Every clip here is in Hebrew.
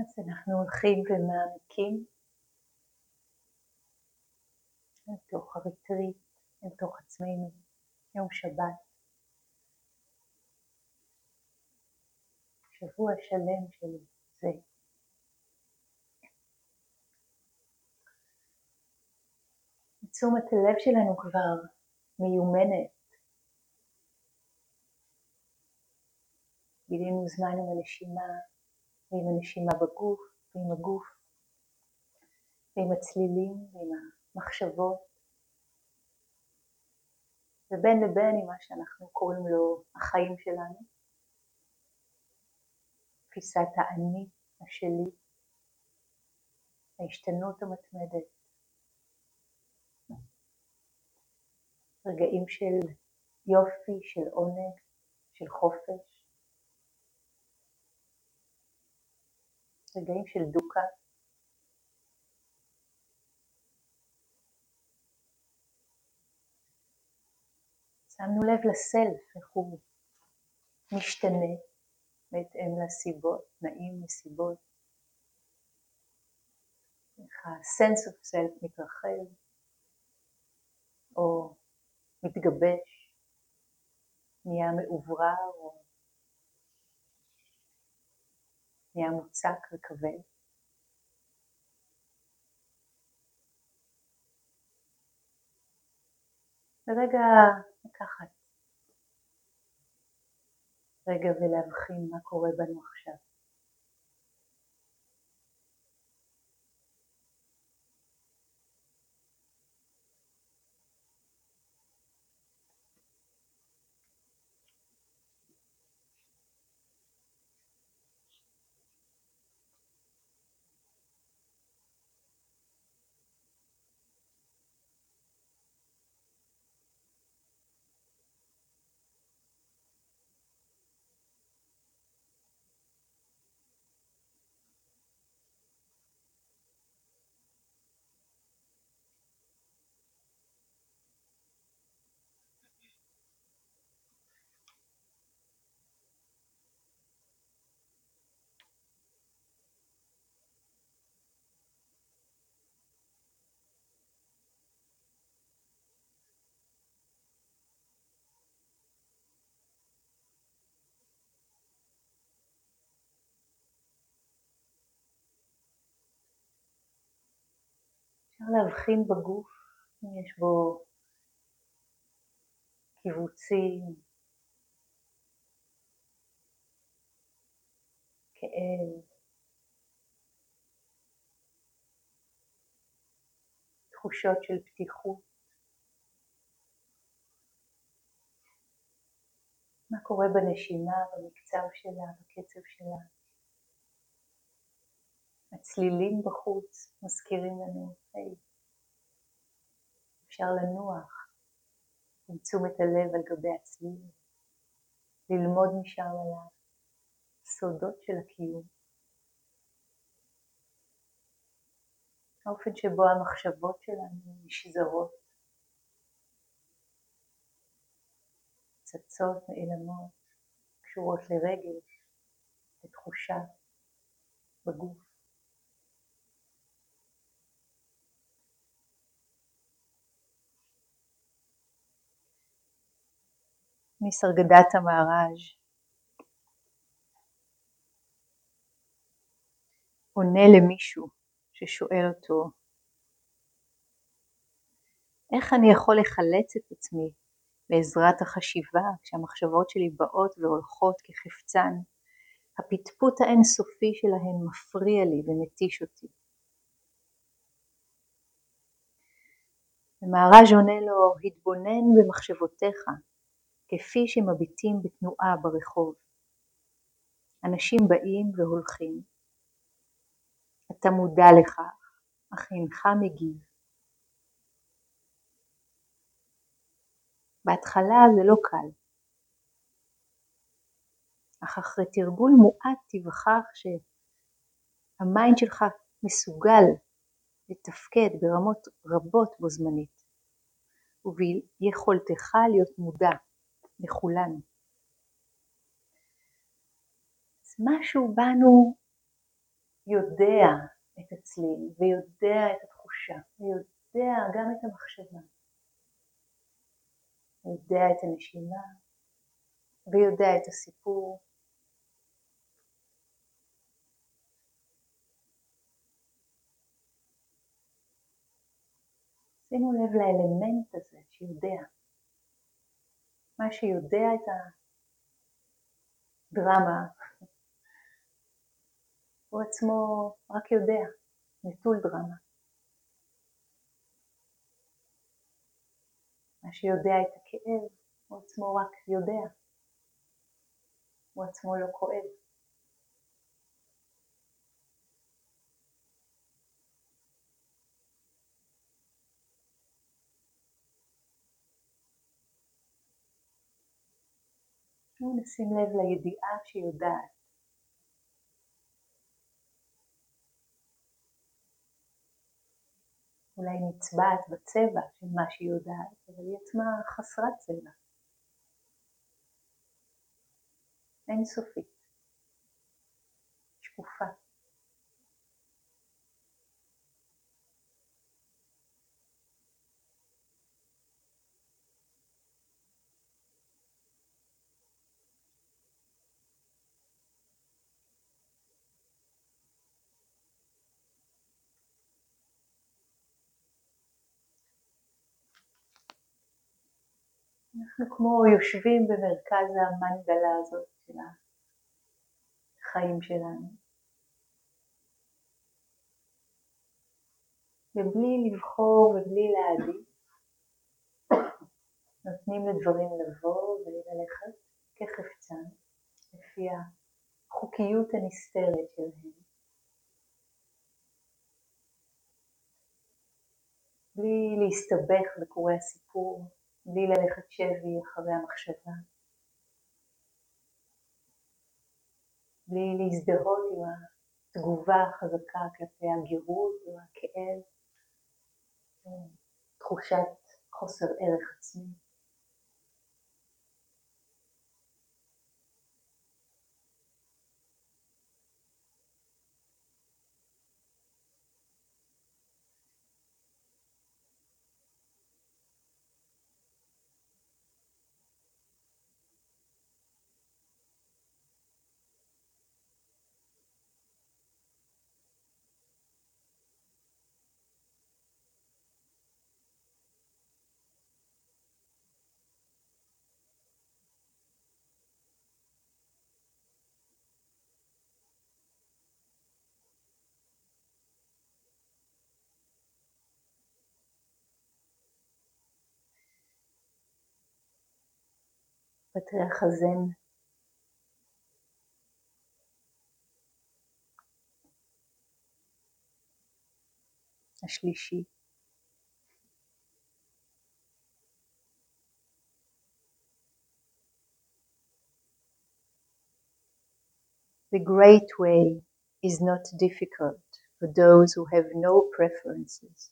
אז אנחנו הולכים ומעמיקים לתוך הריטריט, לתוך עצמנו, יום שבת. שבוע שלם של זה. תשומת הלב שלנו כבר מיומנת. גילינו זמן עם הנשימה, ועם הנשימה בגוף, ועם הגוף, ועם הצלילים, ועם המחשבות, ובין לבין עם מה שאנחנו קוראים לו החיים שלנו, תפיסת האני, השלי, ההשתנות המתמדת, רגעים של יופי, של עונג, של חופש, רגעים של דוקה. שמנו לב לסלף, איך הוא משתנה בהתאם לסיבות, תנאים, נסיבות. איך ה-sense of self מתרחב או מתגבש, נהיה מאוברר או נהיה מוצק וכבד. ורגע לקחת רגע ולהבחין מה קורה בנו עכשיו. אפשר להבחין בגוף אם יש בו קיבוצים, כאב, תחושות של פתיחות. מה קורה בנשימה, במקצב שלה, בקצב שלה. הצלילים בחוץ מזכירים לנו, היי, אפשר לנוח עם תשומת הלב על גבי הצליל, ללמוד משם על הסודות של הקיום. האופן שבו המחשבות שלנו נשזרות, צצות, נעלמות, קשורות לרגש, לתחושה בגוף. מסרגדת המארז' עונה למישהו ששואל אותו איך אני יכול לחלץ את עצמי בעזרת החשיבה כשהמחשבות שלי באות והולכות כחפצן הפטפוט האינסופי שלהן מפריע לי ומתיש אותי. ומהר"ז עונה לו, התבונן במחשבותיך, כפי שמביטים בתנועה ברחוב. אנשים באים והולכים. אתה מודע לכך, אך אינך מגיב. בהתחלה זה לא קל, אך אחרי תרגול מועט תיווכח שהמיינד שלך מסוגל לתפקד ברמות רבות בו זמנית, וביכולתך להיות מודע לכולנו. אז משהו בנו יודע את הצליל, ויודע את התחושה, ויודע גם את המחשבה, ויודע את הנשימה, ויודע את הסיפור. שימו לב לאלמנט הזה שיודע. מה שיודע את הדרמה, הוא עצמו רק יודע, נטול דרמה. מה שיודע את הכאב, הוא עצמו רק יודע. הוא עצמו לא כואב. נשים לב לידיעה שיודעת. אולי נצבעת בצבע של מה שהיא יודעת, אבל היא עצמה חסרת צבע. אינסופית, שקופה. אנחנו כמו יושבים במרכז המנגלה הזאת של החיים שלנו. ובלי לבחור ובלי להעדיף, נותנים לדברים לבוא וללכת כחפצן, לפי החוקיות הנסתרת שלהם. בלי להסתבך בקוראי הסיפור, בלי ללכת שבי אחרי המחשבה, בלי להזדהות עם התגובה החזקה כלפי הגירות או הכאב, תחושת חוסר ערך עצמי. פטריח הזן. השלישי. The great way is not difficult for those who have no preferences.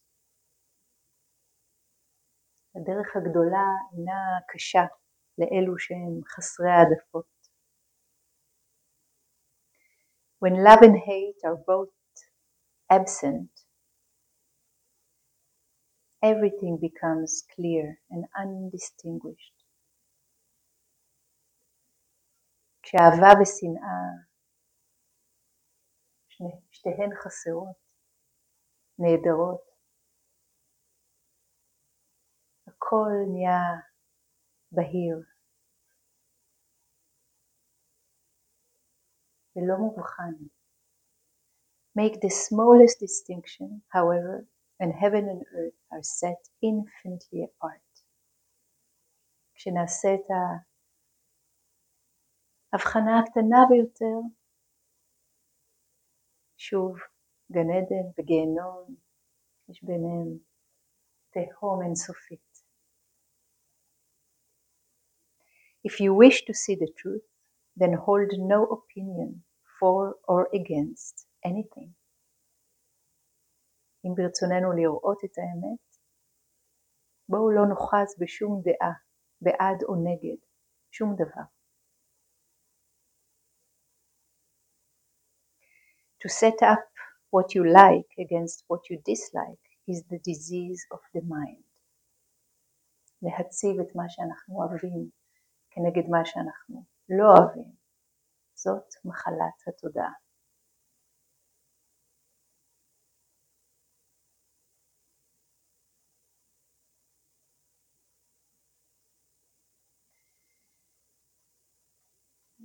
הדרך הגדולה אינה קשה לאלו שהם חסרי העדפות. When love and hate are both absent, everything becomes clear and undistinguished. כשאהבה ושנאה, שתיהן חסרות, נהדרות, הכל נהיה בהיר ולא מובחן. Make the smallest distinction, however, and heaven and earth are set infinitely apart. כשנעשה את ההבחנה הקטנה ביותר, שוב, גן עדן וגיהנום, יש ביניהם תהום אינסופית. If you wish to see the truth, then hold no opinion for or against anything. אם ברצוננו לראות את האמת, בואו לא נוחז בשום דעה, בעד או נגד, שום דבר. To set up what you like against what you dislike is the disease of the mind. להציב את מה שאנחנו אוהבים כנגד מה שאנחנו לא אוהבים, זאת מחלת התודעה.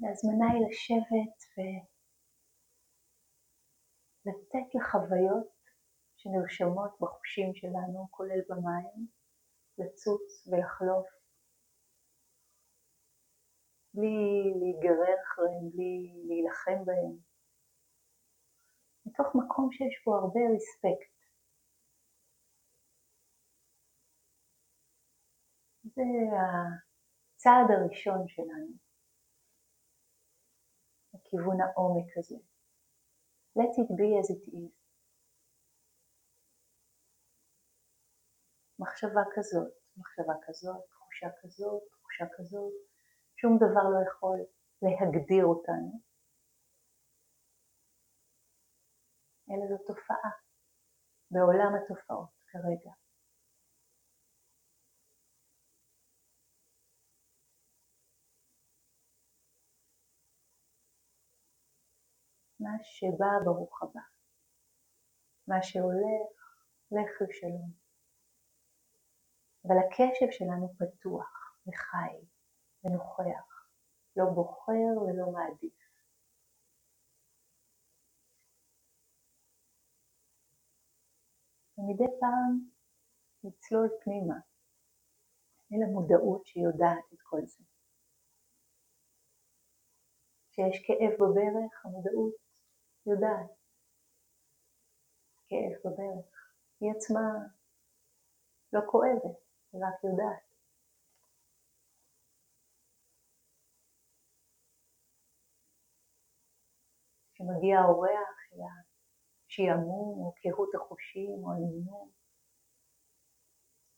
ההזמנה היא לשבת ולתת לחוויות שנרשמות בחושים שלנו, כולל במים, לצוץ ולחלוף, בלי להיגרר אחריהם, בלי להילחם בהם, מתוך מקום שיש בו הרבה ריספקט. זה הצעד הראשון שלנו, לכיוון העומק הזה. Let it be as it is. מחשבה כזאת, מחשבה כזאת, תחושה כזאת, תחושה כזאת, שום דבר לא יכול להגדיר אותנו, אלא זו תופעה בעולם התופעות כרגע. מה שבא ברוך הבא, מה שהולך לך לשלום. אבל הקשב שלנו פתוח וחי ונוכח, לא בוחר ולא מעדיף. ומדי פעם נצלול פנימה אל המודעות שיודעת את כל זה. כשיש כאב בברך, המודעות יודעת. כאב בברך. היא עצמה לא כואבת. היא רק יודעת. כשמגיע האורח, שעמום או קהות החושים או הנמנום,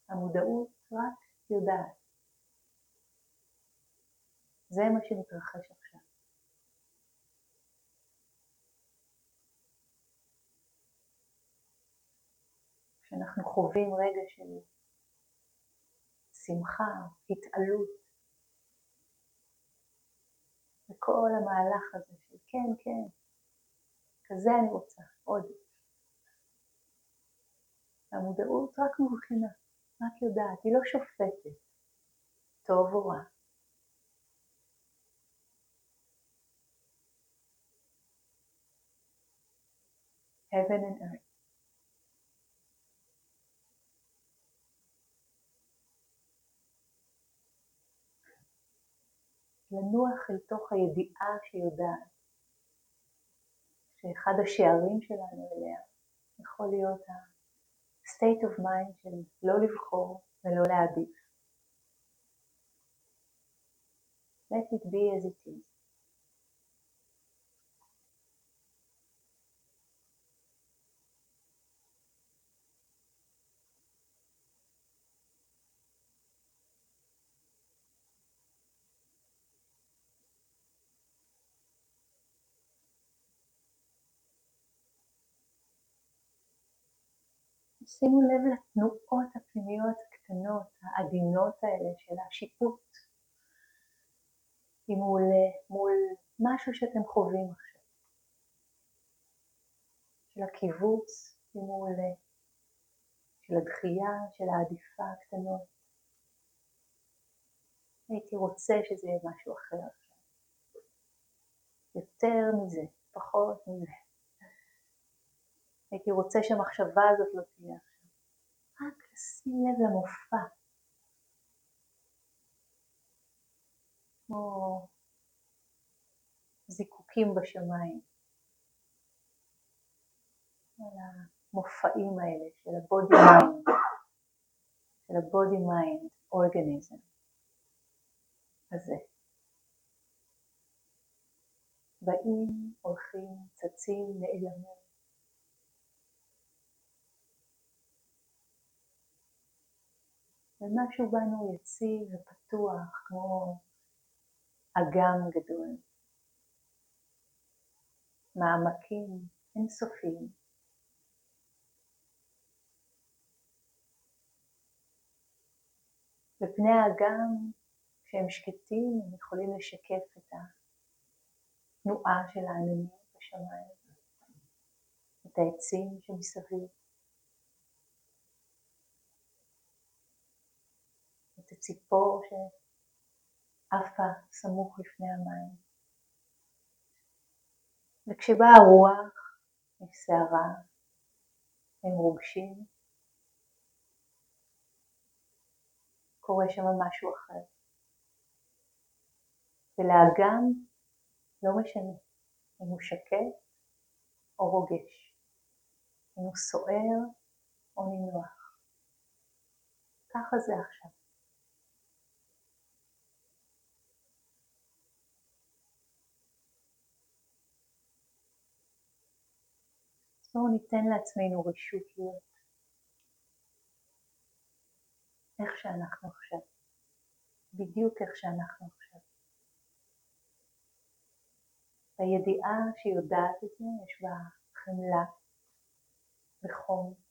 המודעות רק יודעת. זה מה שמתרחש עכשיו. כשאנחנו חווים רגע של שמחה, התעלות. וכל המהלך הזה של כן, כן, כזה אני רוצה, עוד. המודעות רק מבחינה, רק יודעת, היא לא שופטת, טוב או רע. heaven and earth. לנוח אל תוך הידיעה שיודעת שאחד השערים שלנו אליה יכול להיות ה-state of mind של לא לבחור ולא להעדיף. Let it be as it is. שימו לב לתנועות הפנימיות הקטנות, העדינות האלה של השיפוט. היא מול, מול משהו שאתם חווים עכשיו. של הקיבוץ, היא מול של הדחייה, של העדיפה הקטנות. הייתי רוצה שזה יהיה משהו אחר עכשיו. יותר מזה, פחות מזה. הייתי רוצה שהמחשבה הזאת לא תהיה לשים לב למופע. כמו זיקוקים בשמיים. על המופעים האלה של ה body mind, של ה body mind organism הזה. באים, הולכים, צצים, נעלמים. ומשהו בנו יציב ופתוח כמו אגם גדול. מעמקים, אינסופיים. ופני האגם, כשהם שקטים, הם יכולים לשקף את התנועה של העננים בשמיים, את העצים שמסביב, את הציפור שעפה סמוך לפני המים. וכשבאה הרוח מסערה, הם רוגשים, קורה שם משהו אחר. ולאגם לא משנה אם הוא שקט או רוגש, אם הוא סוער או נמלוח. ככה זה עכשיו. בואו ניתן לעצמנו רשות להיות איך שאנחנו עכשיו, בדיוק איך שאנחנו עכשיו. הידיעה שיודעת את זה, יש בה חמלה וחום.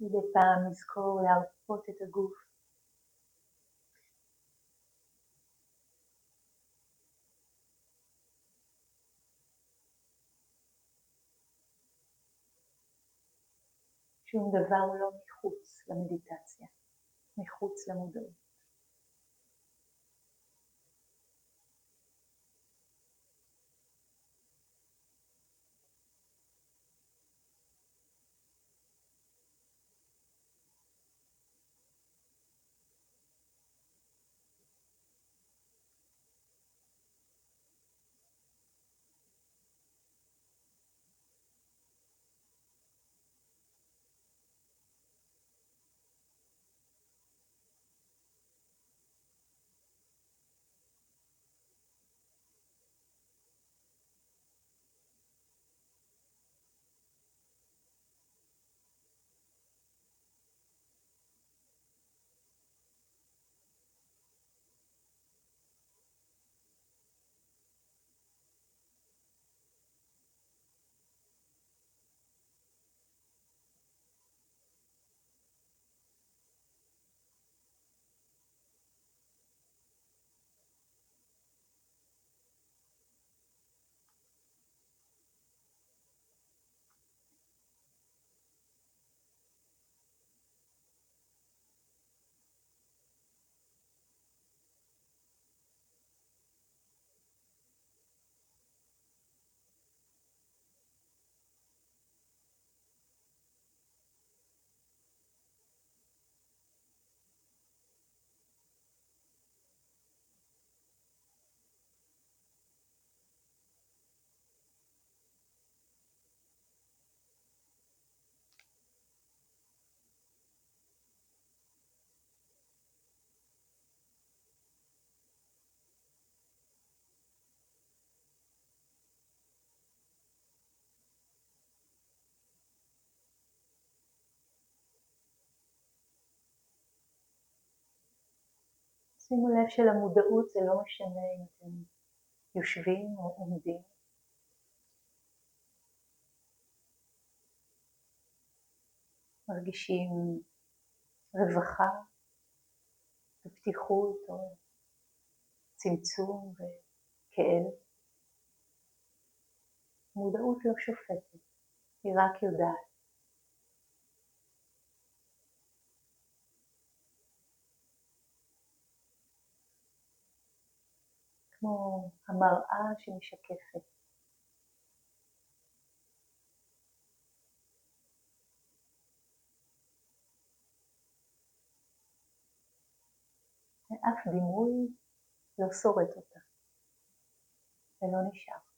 מדי פעם לזכור להרפות את הגוף. שום דבר לא מחוץ למדיטציה, מחוץ למודעות. שימו לב שלמודעות זה לא משנה אם אתם יושבים או עומדים. מרגישים רווחה ופתיחות או צמצום וכאב. מודעות לא שופטת, היא רק יודעת. כמו המראה שמשקפת. ואף דימוי לא שורט אותה ולא נשאר.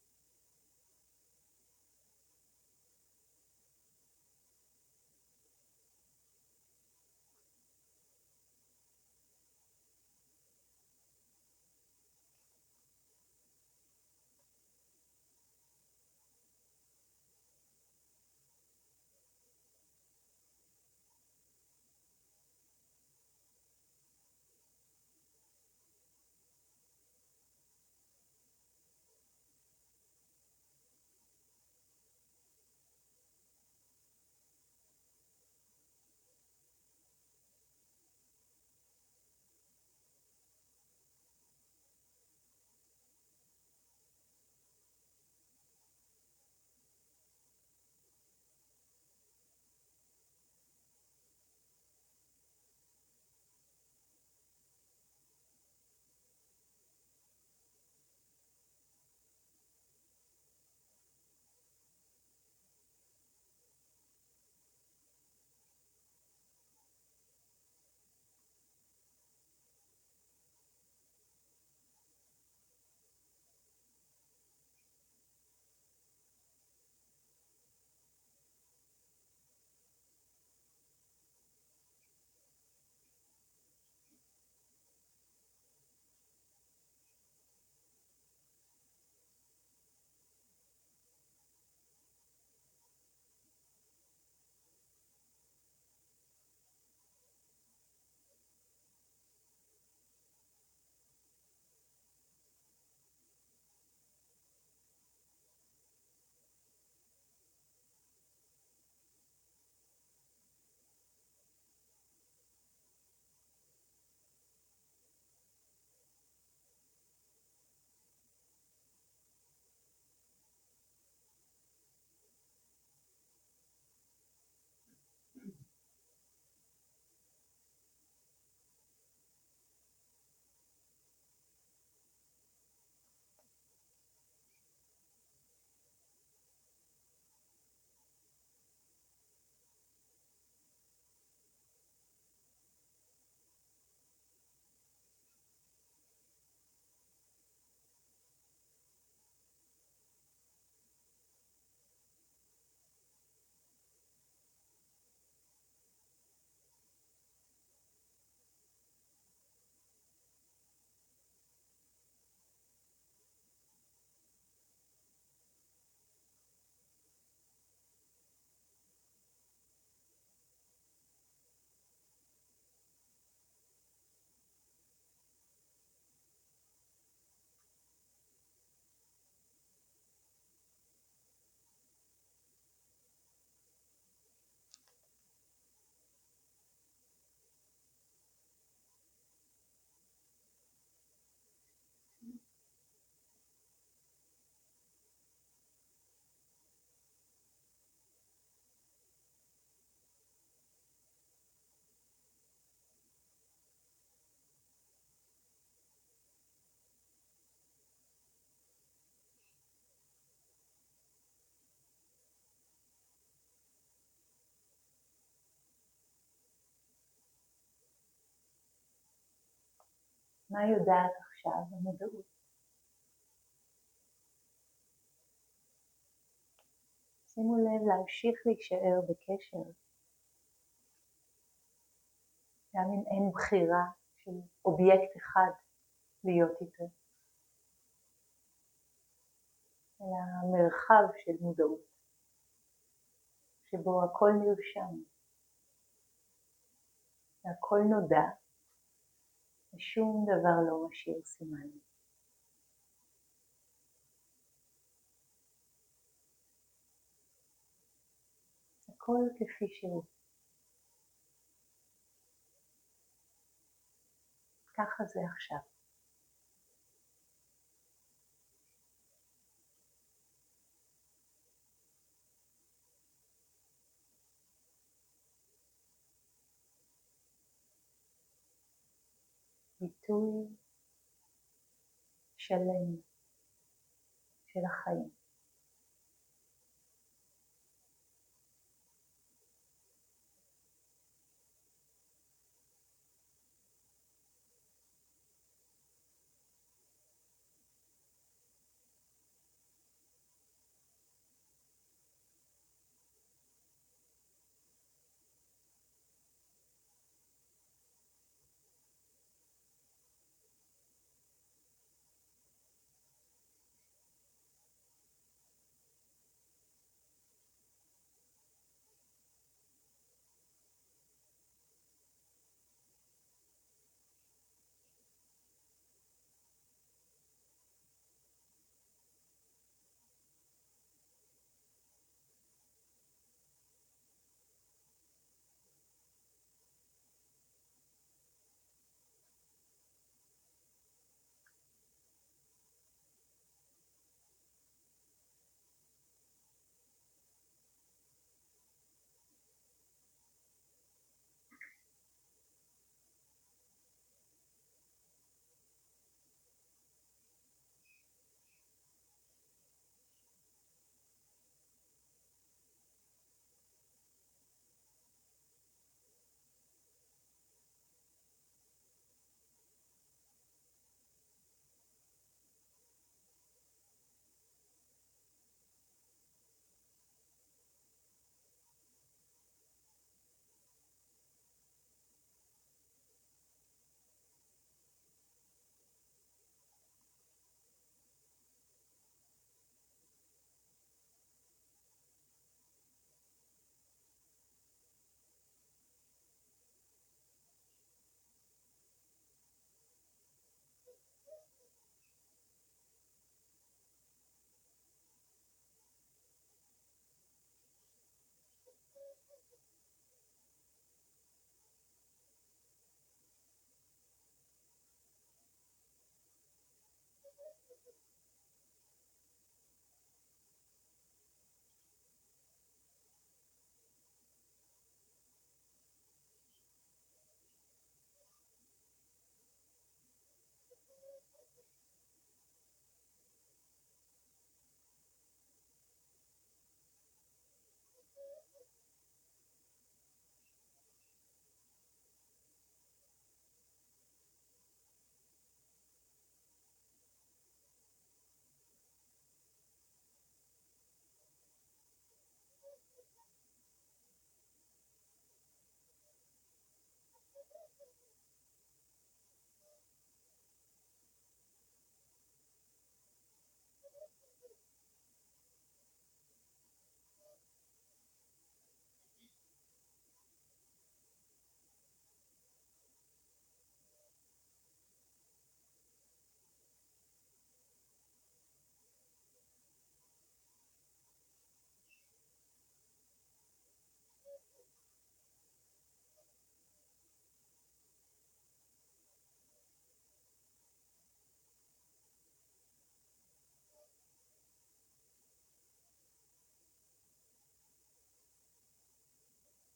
מה יודעת עכשיו המודעות? שימו לב להמשיך להישאר בקשר, גם אם אין בחירה של אובייקט אחד להיות איתו, אלא מרחב של מודעות, שבו הכל נרשם, והכל נודע, ושום דבר לא משאיר סימן. הכל כפי שהוא. ככה זה עכשיו. ביטוי שלם של החיים.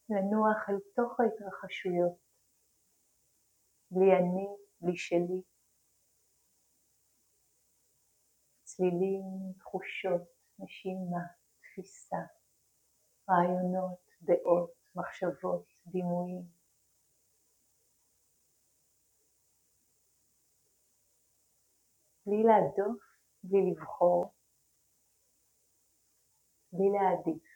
לנוח אל תוך ההתרחשויות, בלי אני, בלי שלי. צלילים, תחושות, נשימה, תפיסה, רעיונות, דעות, מחשבות, דימויים. בלי להדוף, בלי לבחור, בלי להעדיף.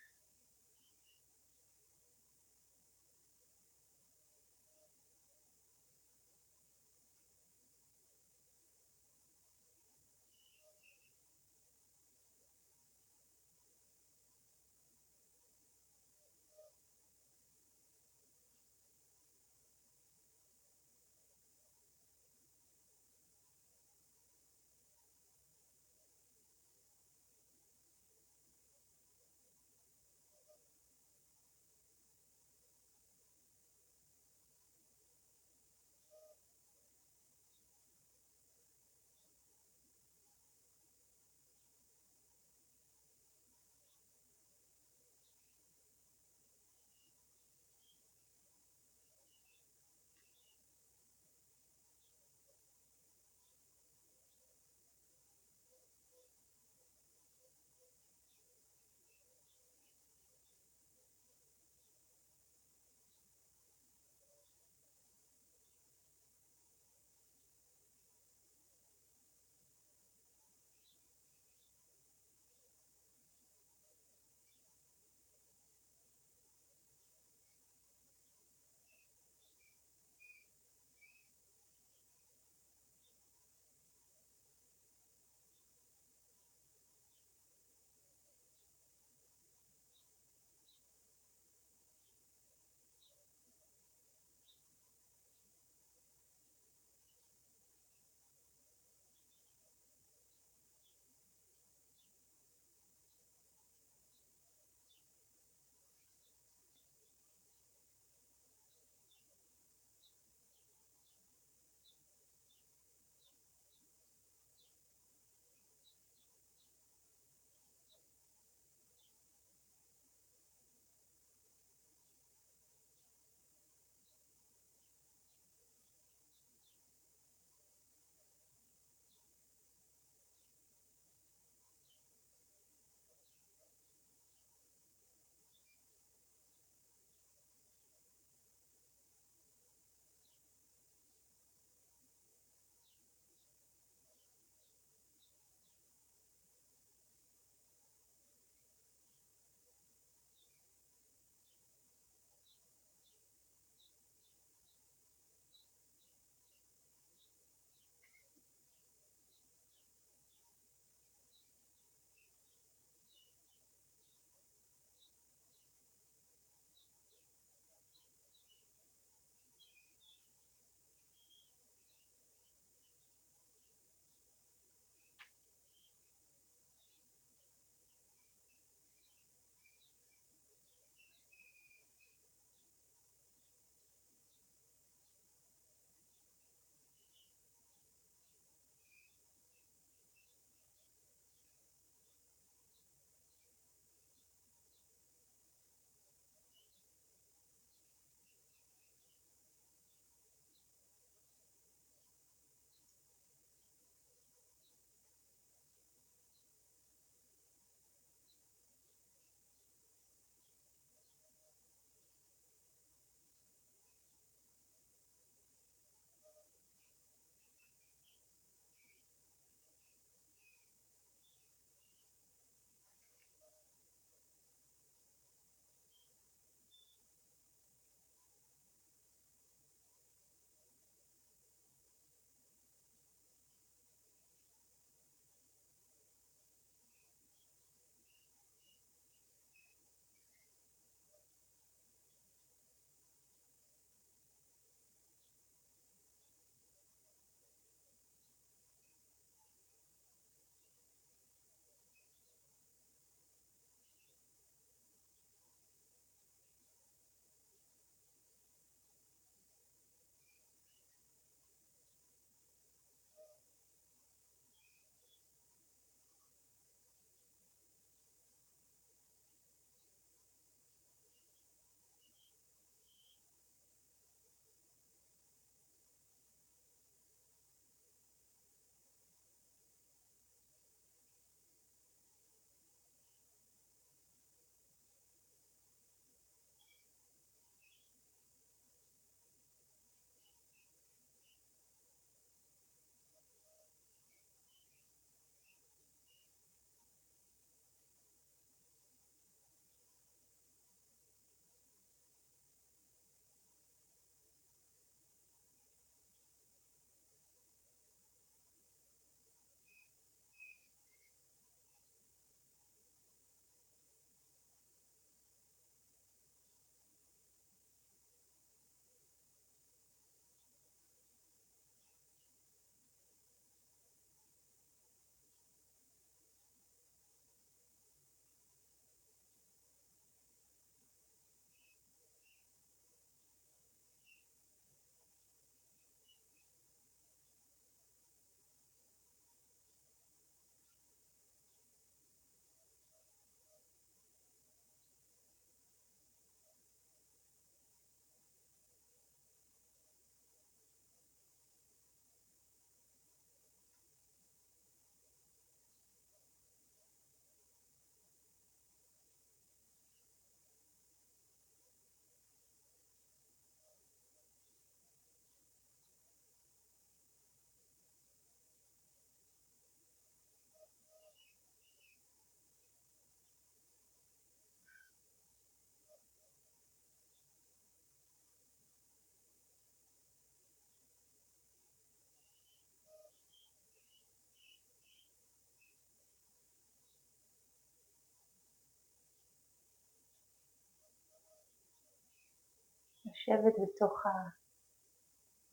לשבת בתוך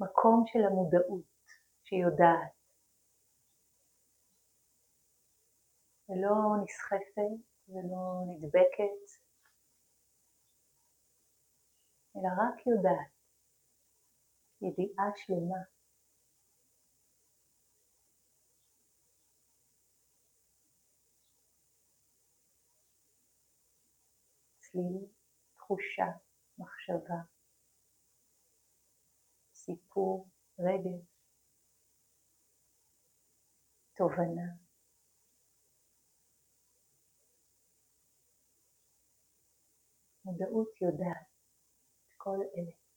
המקום של המודעות שיודעת. ולא נסחפת ולא נדבקת, אלא רק יודעת, ידיעה שלמה. תחושה, מחשבה, סיפור, רגש, תובנה. מודעות יודעת את כל אלה.